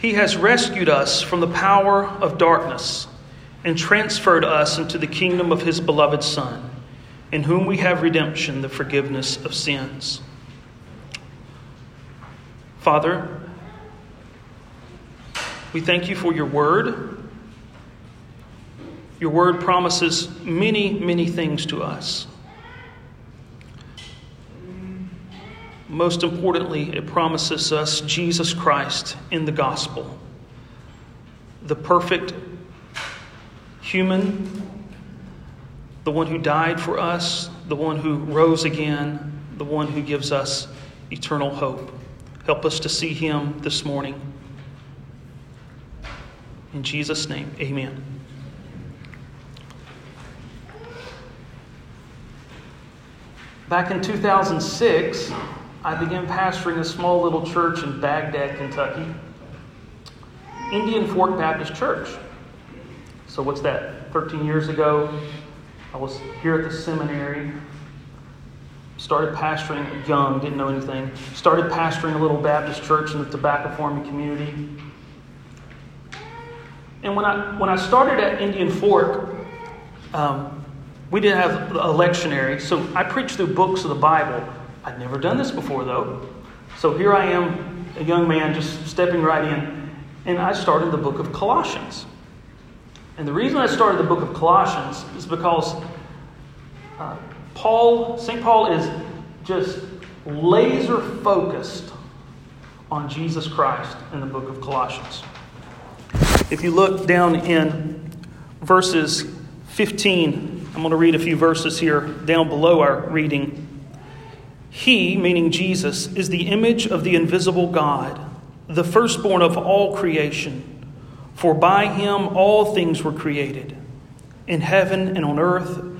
He has rescued us from the power of darkness and transferred us into the kingdom of His beloved Son, in whom we have redemption, the forgiveness of sins. Father, we thank you for your word. Your word promises many, many things to us. Most importantly, it promises us Jesus Christ in the gospel, the perfect human, the one who died for us, the one who rose again, the one who gives us eternal hope. Help us to see him this morning. In Jesus' name, amen. Back in 2006, I began pastoring a small little church in Bagdad, Kentucky, Indian Fork Baptist Church. So, what's that? 13 years ago, I was here at the seminary, started pastoring young, didn't know anything, started pastoring a little Baptist church in the tobacco farming community. And when I, when I started at Indian Fork, um, we didn't have a lectionary, so I preached through books of the Bible. I'd never done this before, though. So here I am, a young man, just stepping right in, and I started the book of Colossians. And the reason I started the book of Colossians is because uh, Paul, St. Paul is just laser focused on Jesus Christ in the book of Colossians. If you look down in verses 15, I'm going to read a few verses here down below our reading. He, meaning Jesus, is the image of the invisible God, the firstborn of all creation. For by him all things were created, in heaven and on earth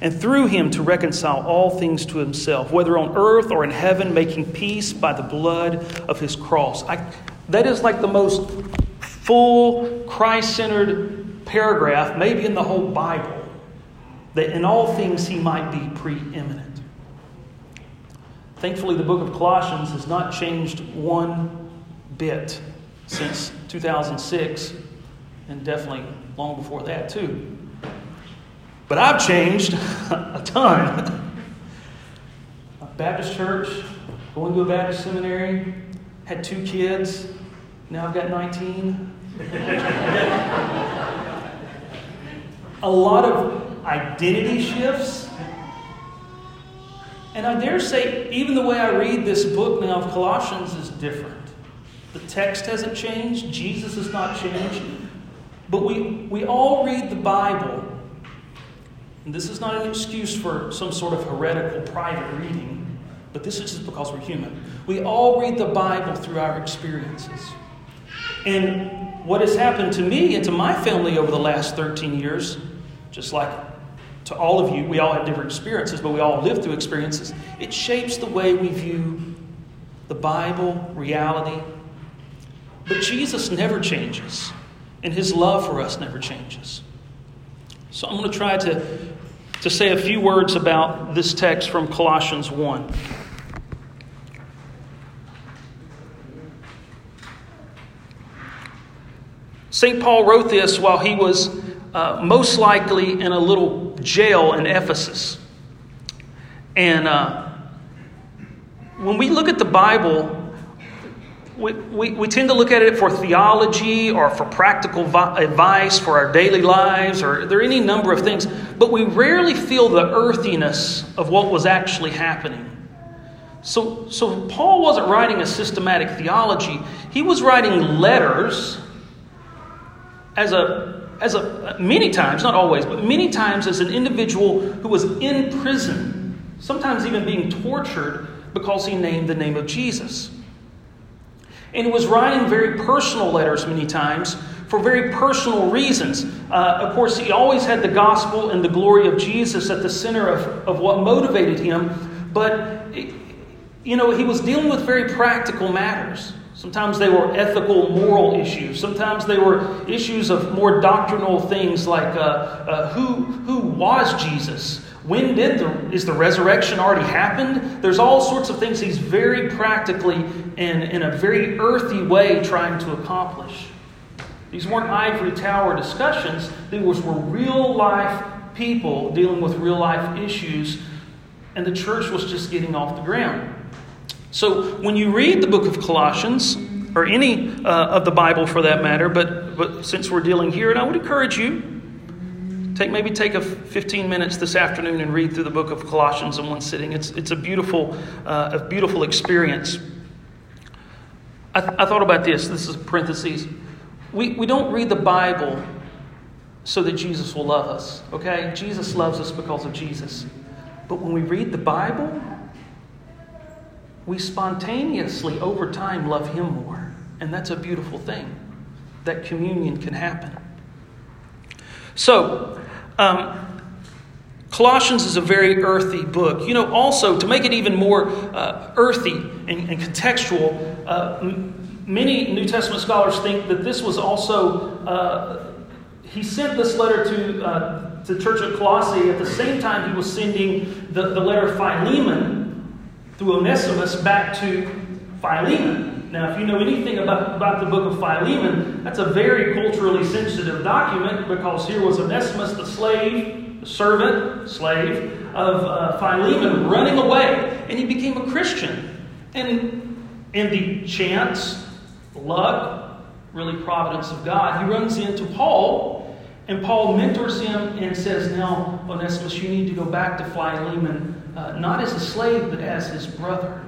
and through him to reconcile all things to himself, whether on earth or in heaven, making peace by the blood of his cross. I, that is like the most full, Christ centered paragraph, maybe in the whole Bible, that in all things he might be preeminent. Thankfully, the book of Colossians has not changed one bit since 2006, and definitely long before that, too. But I've changed a ton. a Baptist church, going to a Baptist seminary, had two kids. Now I've got 19. a lot of identity shifts. And I dare say, even the way I read this book now of Colossians is different. The text hasn't changed, Jesus has not changed. But we, we all read the Bible and this is not an excuse for some sort of heretical private reading, but this is just because we're human. We all read the Bible through our experiences. And what has happened to me and to my family over the last 13 years, just like to all of you, we all have different experiences, but we all live through experiences. It shapes the way we view the Bible, reality. But Jesus never changes, and his love for us never changes. So I'm going to try to to say a few words about this text from Colossians 1. St. Paul wrote this while he was uh, most likely in a little jail in Ephesus. And uh, when we look at the Bible, we, we, we, tend to look at it for theology or for practical vi- advice for our daily lives, or there are any number of things, but we rarely feel the earthiness of what was actually happening. So, so Paul wasn't writing a systematic theology, he was writing letters as a, as a many times, not always, but many times as an individual who was in prison, sometimes even being tortured because he named the name of Jesus. And he was writing very personal letters many times for very personal reasons. Uh, of course, he always had the gospel and the glory of Jesus at the center of, of what motivated him, but, you know, he was dealing with very practical matters. Sometimes they were ethical, moral issues. Sometimes they were issues of more doctrinal things like uh, uh, who, who was Jesus? When did the, is the resurrection already happened? There's all sorts of things he's very practically and in a very earthy way trying to accomplish. These weren't ivory tower discussions, these were real life people dealing with real life issues, and the church was just getting off the ground. So when you read the book of Colossians, or any uh, of the Bible for that matter, but, but since we're dealing here, and I would encourage you, Take, maybe take a 15 minutes this afternoon and read through the book of Colossians in one sitting. It's, it's a, beautiful, uh, a beautiful experience. I, th- I thought about this. This is parentheses. We, we don't read the Bible so that Jesus will love us, okay? Jesus loves us because of Jesus. But when we read the Bible, we spontaneously, over time, love Him more. And that's a beautiful thing. That communion can happen. So, um, Colossians is a very earthy book. You know, also, to make it even more uh, earthy and, and contextual, uh, m- many New Testament scholars think that this was also, uh, he sent this letter to, uh, the church of Colossae at the same time he was sending the, the letter Philemon through Onesimus back to Philemon. Now, if you know anything about, about the book of Philemon, that's a very culturally sensitive document because here was Onesimus, the slave, servant, slave of uh, Philemon, running away, and he became a Christian. And in the chance, luck, really providence of God, he runs into Paul, and Paul mentors him and says, Now, Onesimus, you need to go back to Philemon, uh, not as a slave, but as his brother.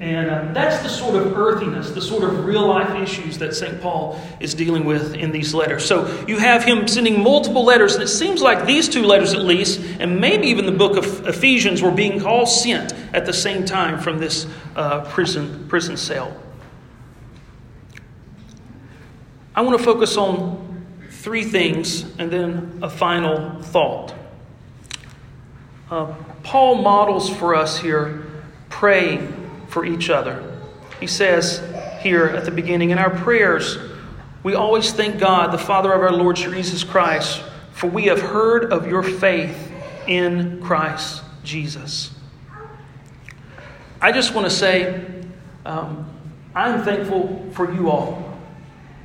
And uh, that's the sort of earthiness, the sort of real life issues that St. Paul is dealing with in these letters. So you have him sending multiple letters, and it seems like these two letters, at least, and maybe even the book of Ephesians, were being all sent at the same time from this uh, prison, prison cell. I want to focus on three things and then a final thought. Uh, Paul models for us here praying for each other. He says here at the beginning, in our prayers, we always thank God, the Father of our Lord Jesus Christ, for we have heard of your faith in Christ Jesus. I just want to say, um, I'm thankful for you all.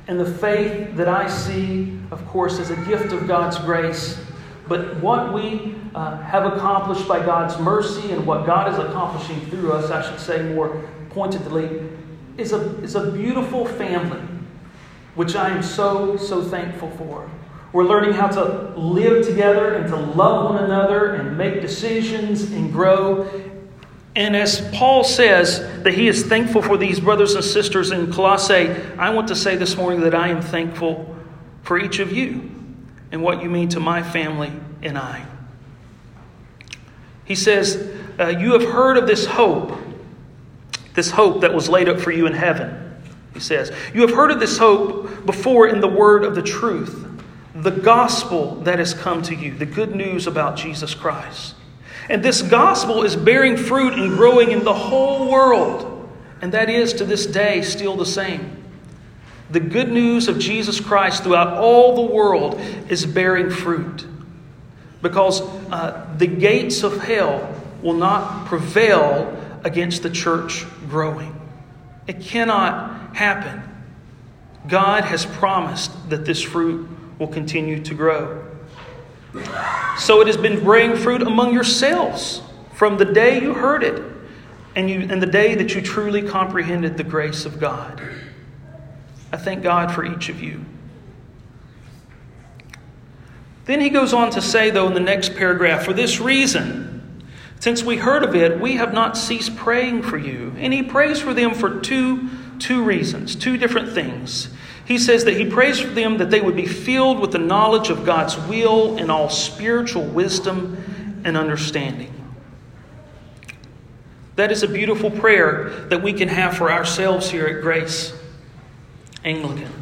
And the faith that I see, of course, is a gift of God's grace. But what we uh, have accomplished by God's mercy and what God is accomplishing through us, I should say more pointedly, is a, is a beautiful family, which I am so, so thankful for. We're learning how to live together and to love one another and make decisions and grow. And as Paul says that he is thankful for these brothers and sisters in Colossae, I want to say this morning that I am thankful for each of you and what you mean to my family and I. He says, uh, You have heard of this hope, this hope that was laid up for you in heaven. He says, You have heard of this hope before in the word of the truth, the gospel that has come to you, the good news about Jesus Christ. And this gospel is bearing fruit and growing in the whole world. And that is to this day still the same. The good news of Jesus Christ throughout all the world is bearing fruit because uh, the gates of hell will not prevail against the church growing. It cannot happen. God has promised that this fruit will continue to grow. So it has been bearing fruit among yourselves from the day you heard it and, you, and the day that you truly comprehended the grace of God. I thank God for each of you. Then he goes on to say, though, in the next paragraph, for this reason, since we heard of it, we have not ceased praying for you. And he prays for them for two, two reasons, two different things. He says that he prays for them that they would be filled with the knowledge of God's will and all spiritual wisdom and understanding. That is a beautiful prayer that we can have for ourselves here at Grace Anglican.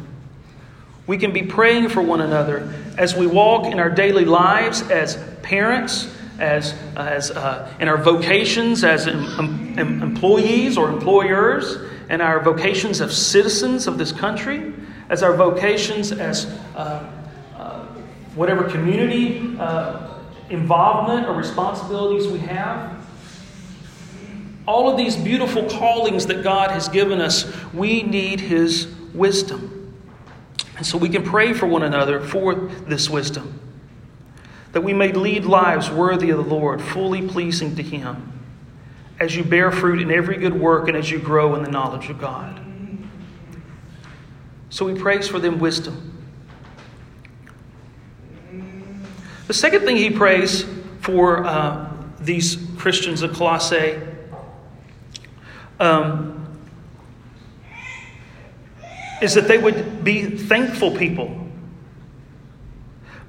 We can be praying for one another as we walk in our daily lives as parents, as, as uh, in our vocations as em, em, employees or employers, and our vocations as citizens of this country, as our vocations as uh, uh, whatever community uh, involvement or responsibilities we have. All of these beautiful callings that God has given us, we need His wisdom. And so we can pray for one another for this wisdom, that we may lead lives worthy of the Lord, fully pleasing to Him, as you bear fruit in every good work and as you grow in the knowledge of God. So he prays for them wisdom. The second thing he prays for uh, these Christians of Colossae um, is that they would be thankful people.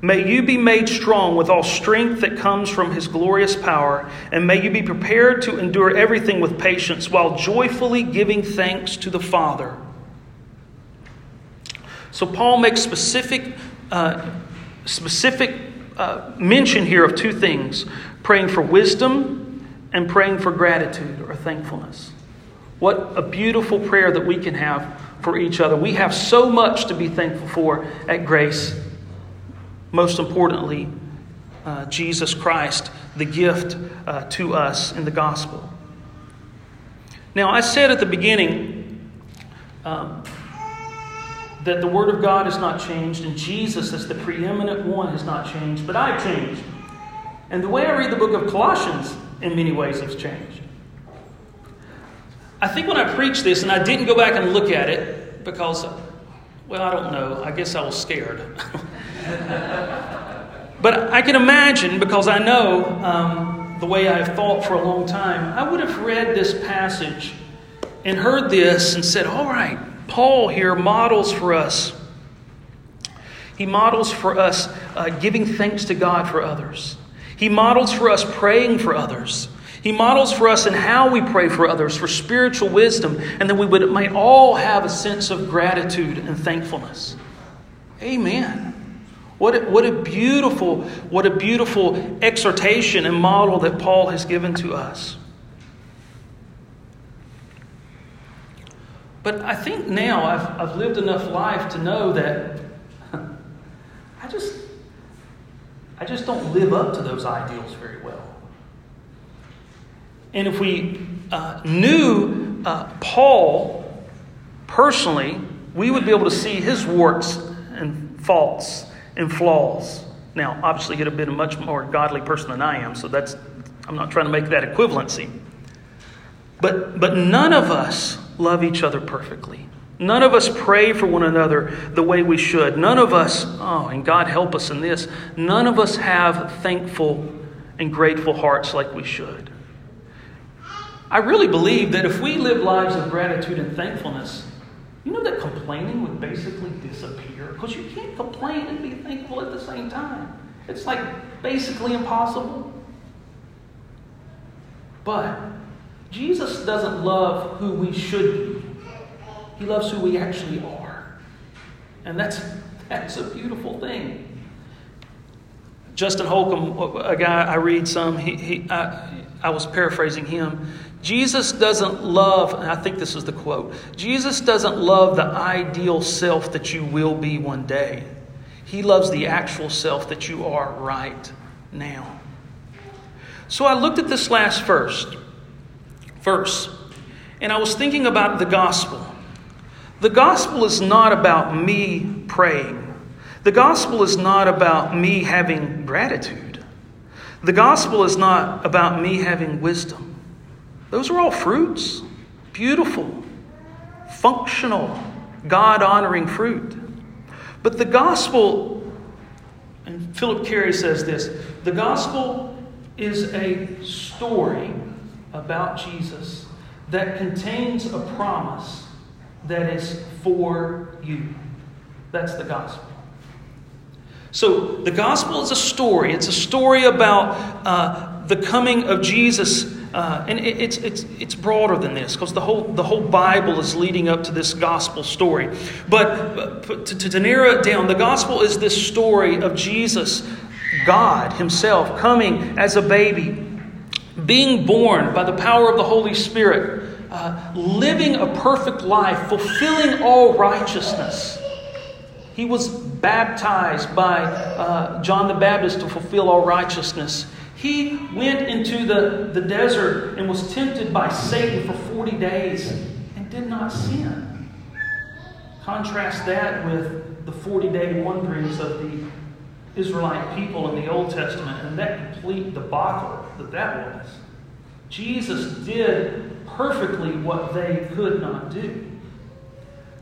May you be made strong with all strength that comes from his glorious power, and may you be prepared to endure everything with patience while joyfully giving thanks to the Father. So, Paul makes specific, uh, specific uh, mention here of two things praying for wisdom and praying for gratitude or thankfulness. What a beautiful prayer that we can have for each other. We have so much to be thankful for at Grace. Most importantly, uh, Jesus Christ, the gift uh, to us in the gospel. Now, I said at the beginning um, that the Word of God has not changed, and Jesus, as the preeminent one, has not changed, but I've changed. And the way I read the book of Colossians, in many ways, has changed. I think when I preached this, and I didn't go back and look at it because, well, I don't know. I guess I was scared. but I can imagine, because I know um, the way I've thought for a long time, I would have read this passage and heard this and said, all right, Paul here models for us. He models for us uh, giving thanks to God for others. He models for us praying for others. He models for us in how we pray for others for spiritual wisdom, and that we would, might all have a sense of gratitude and thankfulness. Amen. What a, what a beautiful, what a beautiful exhortation and model that Paul has given to us. But I think now I've, I've lived enough life to know that I just I just don't live up to those ideals very well. And if we uh, knew uh, Paul personally, we would be able to see his warts and faults and flaws. Now, obviously, he'd have been a much more godly person than I am, so that's I'm not trying to make that equivalency. But but none of us love each other perfectly. None of us pray for one another the way we should. None of us, oh, and God help us in this, none of us have thankful and grateful hearts like we should. I really believe that if we live lives of gratitude and thankfulness, you know that complaining would basically disappear because you can't complain and be thankful at the same time. It's like basically impossible. But Jesus doesn't love who we should be. He loves who we actually are. And that's that's a beautiful thing. Justin Holcomb, a guy I read some, he, he I, I was paraphrasing him. Jesus doesn't love, and I think this is the quote Jesus doesn't love the ideal self that you will be one day. He loves the actual self that you are right now. So I looked at this last verse, verse, and I was thinking about the gospel. The gospel is not about me praying. The gospel is not about me having gratitude. The gospel is not about me having wisdom. Those are all fruits. Beautiful, functional, God honoring fruit. But the gospel, and Phillip Cary says this the gospel is a story about Jesus that contains a promise that is for you. That's the gospel. So the gospel is a story. It's a story about uh, the coming of Jesus uh, and it, it's, it's, it's broader than this because the whole, the whole Bible is leading up to this gospel story. But, but to, to narrow it down, the gospel is this story of Jesus, God Himself, coming as a baby, being born by the power of the Holy Spirit, uh, living a perfect life, fulfilling all righteousness. He was baptized by uh, John the Baptist to fulfill all righteousness. He went into the, the desert and was tempted by Satan for 40 days and did not sin. Contrast that with the 40 day wanderings of the Israelite people in the Old Testament and that complete debacle that that was. Jesus did perfectly what they could not do.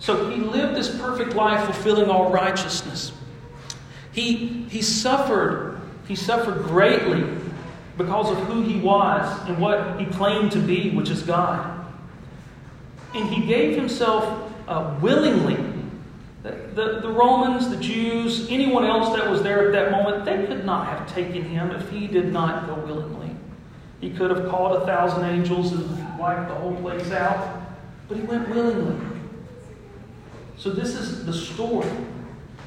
So he lived this perfect life, fulfilling all righteousness. He, he suffered. He suffered greatly because of who he was and what he claimed to be, which is God. And he gave himself uh, willingly. The, the, the Romans, the Jews, anyone else that was there at that moment, they could not have taken him if he did not go willingly. He could have called a thousand angels and wiped the whole place out, but he went willingly. So, this is the story.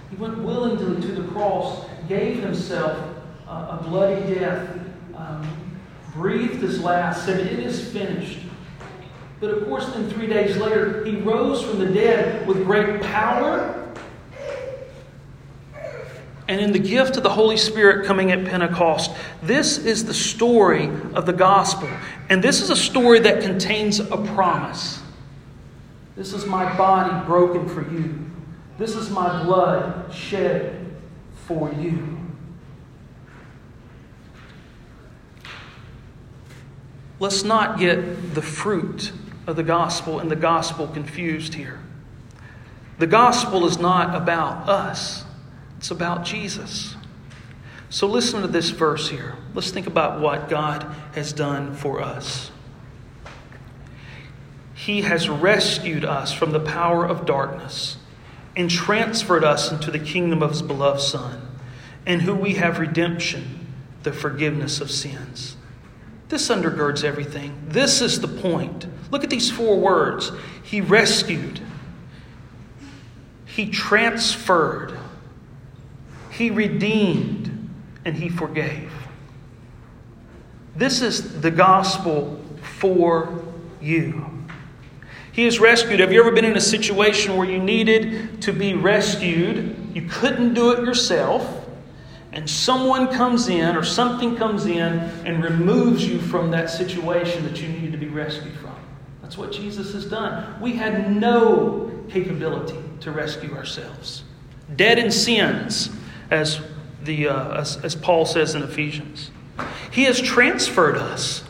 He went willingly to the cross, gave himself uh, a bloody death, um, breathed his last, said, It is finished. But of course, then three days later, he rose from the dead with great power and in the gift of the Holy Spirit coming at Pentecost. This is the story of the gospel. And this is a story that contains a promise. This is my body broken for you. This is my blood shed for you. Let's not get the fruit of the gospel and the gospel confused here. The gospel is not about us, it's about Jesus. So listen to this verse here. Let's think about what God has done for us. He has rescued us from the power of darkness and transferred us into the kingdom of His beloved Son, in whom we have redemption, the forgiveness of sins. This undergirds everything. This is the point. Look at these four words He rescued, He transferred, He redeemed, and He forgave. This is the gospel for you. He has rescued. Have you ever been in a situation where you needed to be rescued? You couldn't do it yourself and someone comes in or something comes in and removes you from that situation that you needed to be rescued from. That's what Jesus has done. We had no capability to rescue ourselves. Dead in sins, as, the, uh, as, as Paul says in Ephesians. He has transferred us,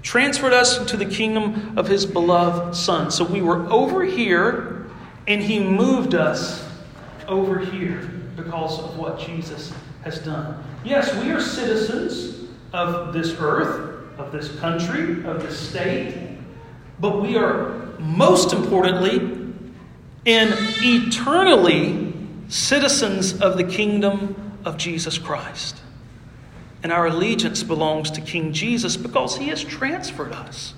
transferred us into the kingdom of his beloved Son. So we were over here, and he moved us over here because of what Jesus has done. Yes, we are citizens of this earth, of this country, of this state, but we are most importantly and eternally citizens of the kingdom of Jesus Christ. And our allegiance belongs to King Jesus because he has transferred us.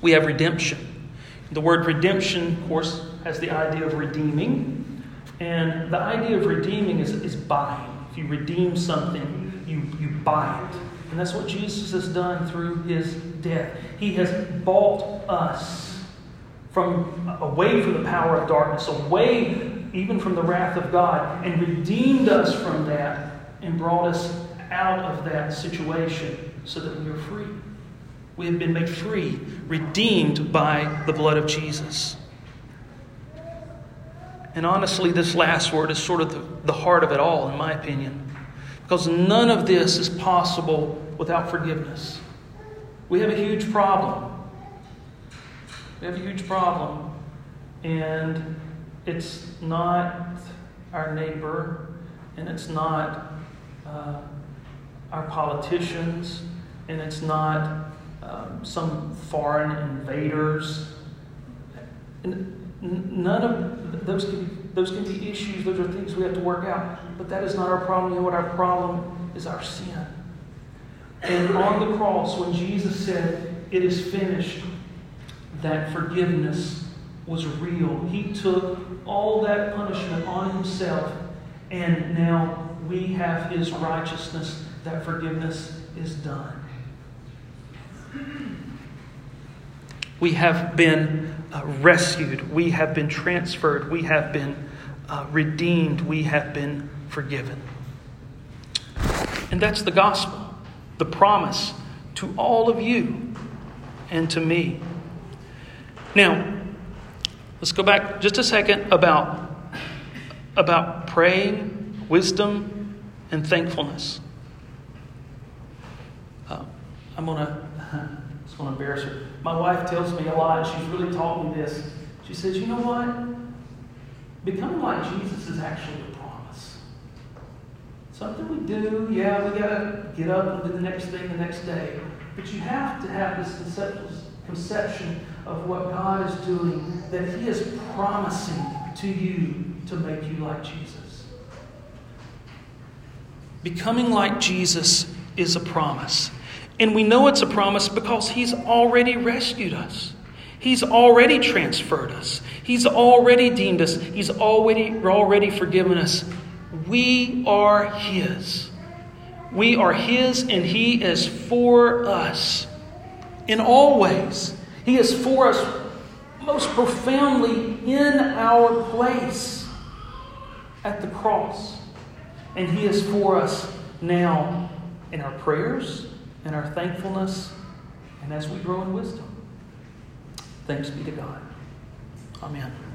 We have redemption. The word redemption, of course, has the idea of redeeming. And the idea of redeeming is, is buying. If you redeem something, you, you buy it. And that's what Jesus has done through his death. He has bought us from away from the power of darkness, away even from the wrath of God, and redeemed us from that and brought us out of that situation so that we are free. We have been made free, redeemed by the blood of Jesus. And honestly, this last word is sort of the, the heart of it all, in my opinion. Because none of this is possible without forgiveness. We have a huge problem. We have a huge problem. And it's not our neighbor, and it's not uh, our politicians, and it's not um, some foreign invaders. And none of those can be, those can be issues, those are things we have to work out. But that is not our problem. You know what our problem is our sin. And on the cross, when Jesus said, It is finished, that forgiveness was real. He took all that punishment on himself, and now we have his righteousness. That forgiveness is done. We have been uh, rescued. We have been transferred. We have been uh, redeemed. We have been forgiven. And that's the gospel, the promise to all of you and to me. Now, let's go back just a second about, about praying, wisdom, and thankfulness. Uh, I'm going to, going to embarrass her. My wife tells me a lot, she's really taught me this. She says, you know what? Becoming like Jesus is actually a promise. Something we do, yeah, we got to get up and do the next thing the next day. But you have to have this conception of what God is doing, that He is promising to you to make you like Jesus. Becoming like Jesus is a promise. And we know it's a promise because He's already rescued us. He's already transferred us. He's already deemed us. He's already, already forgiven us. We are His. We are His, and He is for us in all ways. He is for us most profoundly in our place at the cross. And He is for us now in our prayers, in our thankfulness, and as we grow in wisdom. Thanks be to God. Amen.